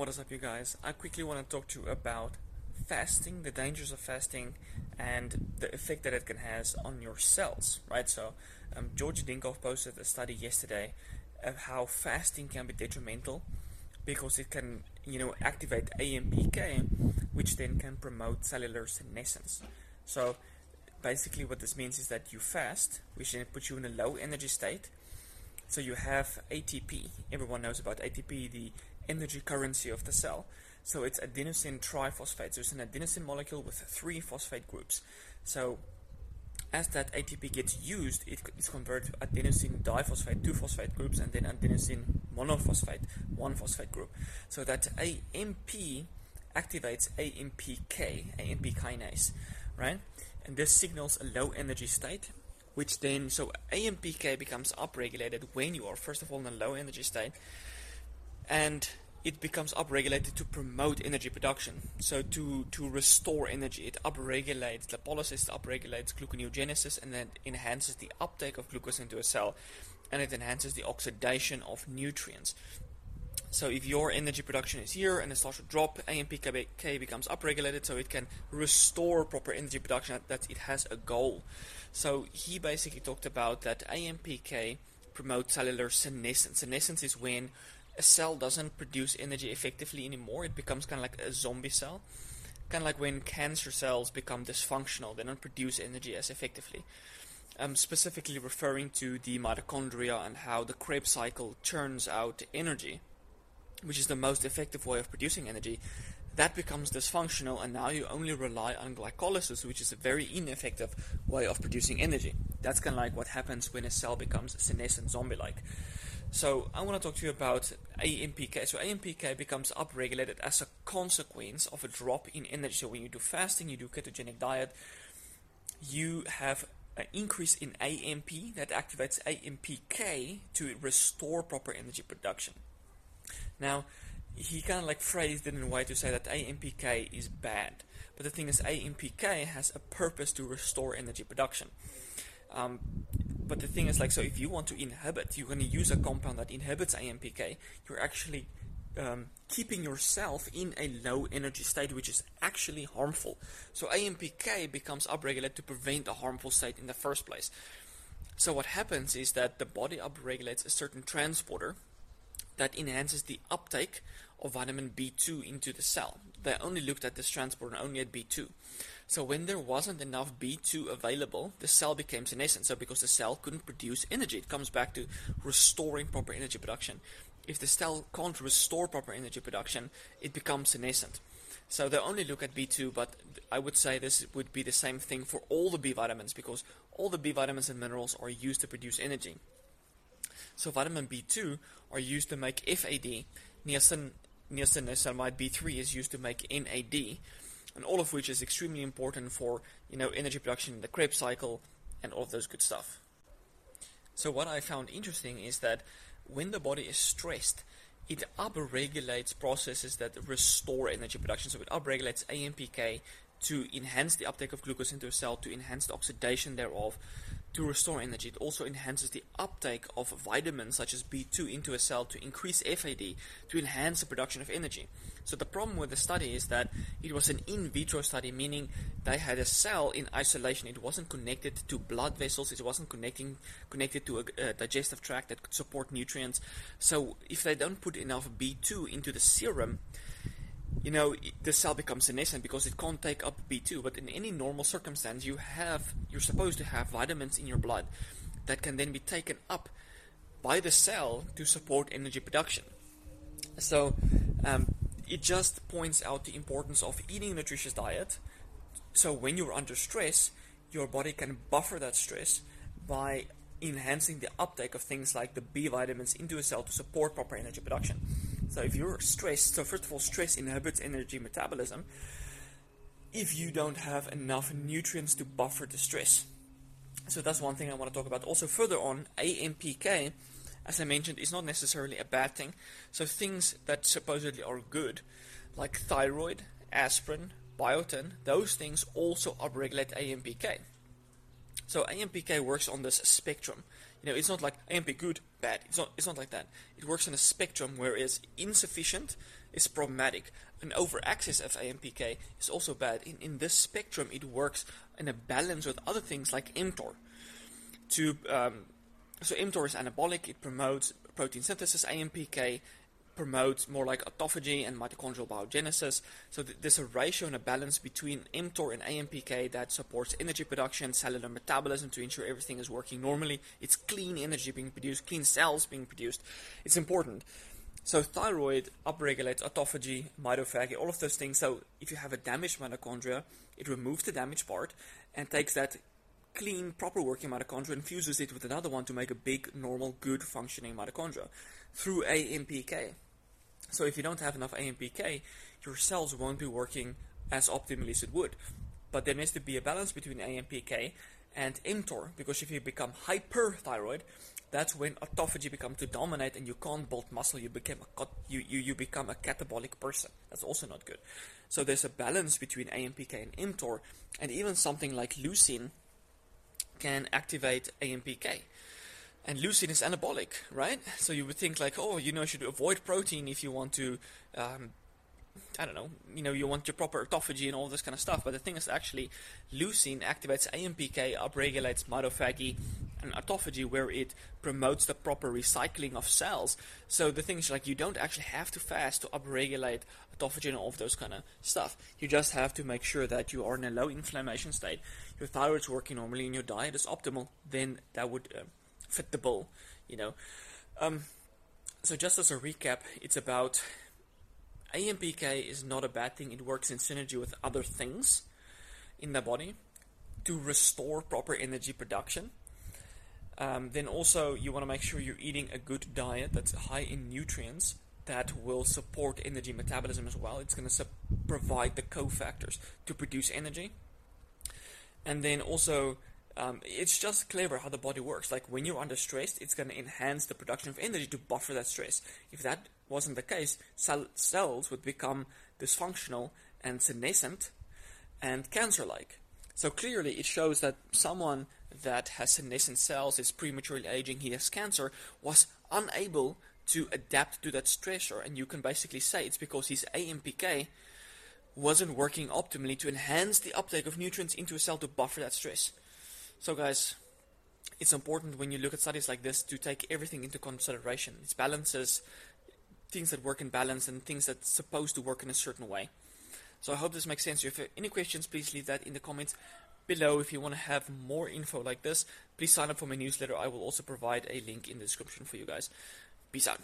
What is up, you guys? I quickly want to talk to you about fasting, the dangers of fasting, and the effect that it can has on your cells, right? So, um, George Dinkov posted a study yesterday of how fasting can be detrimental because it can, you know, activate AMPK, which then can promote cellular senescence. So, basically, what this means is that you fast, which then puts you in a low energy state. So you have ATP. Everyone knows about ATP, the energy currency of the cell. So it's adenosine triphosphate. So it's an adenosine molecule with three phosphate groups. So as that ATP gets used, it is converted to adenosine diphosphate, two phosphate groups, and then adenosine monophosphate, one phosphate group. So that AMP activates AMPK, AMP kinase, right? And this signals a low energy state, which then, so AMPK becomes upregulated when you are, first of all, in a low energy state, and it becomes upregulated to promote energy production. So to, to restore energy, it upregulates lipolysis, upregulates gluconeogenesis, and then enhances the uptake of glucose into a cell, and it enhances the oxidation of nutrients. So if your energy production is here and it starts to drop, AMPK becomes upregulated, so it can restore proper energy production. That it has a goal. So he basically talked about that AMPK promotes cellular senescence. Senescence is when a cell doesn't produce energy effectively anymore. It becomes kind of like a zombie cell. Kind of like when cancer cells become dysfunctional, they don't produce energy as effectively. I'm specifically referring to the mitochondria and how the Krebs cycle churns out energy, which is the most effective way of producing energy. That becomes dysfunctional, and now you only rely on glycolysis, which is a very ineffective way of producing energy. That's kind of like what happens when a cell becomes senescent zombie like. So I want to talk to you about AMPK. So AMPK becomes upregulated as a consequence of a drop in energy. So when you do fasting, you do ketogenic diet, you have an increase in AMP that activates AMPK to restore proper energy production. Now, he kind of like phrased it in a way to say that AMPK is bad. But the thing is, AMPK has a purpose to restore energy production. Um, but the thing is, like, so if you want to inhibit, you're going to use a compound that inhibits AMPK, you're actually um, keeping yourself in a low energy state, which is actually harmful. So AMPK becomes upregulated to prevent a harmful state in the first place. So what happens is that the body upregulates a certain transporter that enhances the uptake of vitamin B2 into the cell. They only looked at this transporter only at B2. So when there wasn't enough B2 available, the cell became senescent. So because the cell couldn't produce energy, it comes back to restoring proper energy production. If the cell can't restore proper energy production, it becomes senescent. So they only look at B2, but I would say this would be the same thing for all the B vitamins because all the B vitamins and minerals are used to produce energy. So vitamin B2 are used to make FAD, niacin, niacinamide B3 is used to make NAD, and all of which is extremely important for you know energy production in the Krebs cycle and all of those good stuff. So what I found interesting is that when the body is stressed, it upregulates processes that restore energy production. So it upregulates AMPK to enhance the uptake of glucose into a cell, to enhance the oxidation thereof, to restore energy. It also enhances the uptake of vitamins such as B2 into a cell to increase FAD, to enhance the production of energy. So the problem with the study is that it was an in vitro study, meaning they had a cell in isolation. It wasn't connected to blood vessels. It wasn't connecting connected to a, a digestive tract that could support nutrients. So if they don't put enough B2 into the serum, you know, the cell becomes senescent because it can't take up B2. But in any normal circumstance, you have you're supposed to have vitamins in your blood that can then be taken up by the cell to support energy production. So um, it just points out the importance of eating a nutritious diet. So when you're under stress, your body can buffer that stress by enhancing the uptake of things like the B vitamins into a cell to support proper energy production. So if you're stressed, so first of all, stress inhibits energy metabolism. If you don't have enough nutrients to buffer the stress. So that's one thing I want to talk about. Also, further on, AMPK as I mentioned, is not necessarily a bad thing. So things that supposedly are good, like thyroid, aspirin, biotin, those things also upregulate AMPK. So AMPK works on this spectrum. You know, it's not like AMP good, bad. It's not. It's not like that. It works on a spectrum, whereas insufficient is problematic. An over excess of AMPK is also bad. In in this spectrum, it works in a balance with other things like mTOR. To um, so mTOR is anabolic. It promotes protein synthesis. AMPK promotes more like autophagy and mitochondrial biogenesis. So th- there's a ratio and a balance between mTOR and AMPK that supports energy production, cellular metabolism to ensure everything is working normally. It's clean energy being produced, clean cells being produced. It's important. So thyroid upregulates autophagy, mitophagy, all of those things. So if you have a damaged mitochondria, it removes the damaged part and takes that clean, proper working mitochondria and fuses it with another one to make a big, normal, good functioning mitochondria through AMPK. So if you don't have enough AMPK, your cells won't be working as optimally as it would. But there needs to be a balance between AMPK and mTOR, because if you become hyperthyroid, that's when autophagy becomes to dominate and you can't build muscle. You become a you, you, you become a catabolic person. That's also not good. So there's a balance between AMPK and mTOR, and even something like leucine can activate AMPK. And leucine is anabolic, right? So you would think like, oh, you know, you should avoid protein if you want to, um, I don't know, you know, you want your proper autophagy and all this kind of stuff. But the thing is, actually, leucine activates AMPK, upregulates mitophagy and autophagy, where it promotes the proper recycling of cells. So the thing is, like, you don't actually have to fast to upregulate autophagy and all of those kind of stuff. You just have to make sure that you are in a low inflammation state, your thyroid's working normally, and your diet is optimal. Then that would uh, fit the bill, you know. Um, so just as a recap, it's about AMPK is not a bad thing. It works in synergy with other things in the body to restore proper energy production. Um, then also you want to make sure you're eating a good diet that's high in nutrients that will support energy metabolism as well. It's going to su- provide the cofactors to produce energy. And then also um, it's just clever how the body works. Like when you're under stress, it's going to enhance the production of energy to buffer that stress. If that wasn't the case, cell- cells would become dysfunctional and senescent and cancer like. So clearly, it shows that someone that has senescent cells, is prematurely aging, he has cancer, was unable to adapt to that stressor. And you can basically say it's because his AMPK wasn't working optimally to enhance the uptake of nutrients into a cell to buffer that stress. So, guys, it's important when you look at studies like this to take everything into consideration. It's balances, things that work in balance, and things that's supposed to work in a certain way. So, I hope this makes sense. If you have any questions, please leave that in the comments below. If you want to have more info like this, please sign up for my newsletter. I will also provide a link in the description for you guys. Peace out.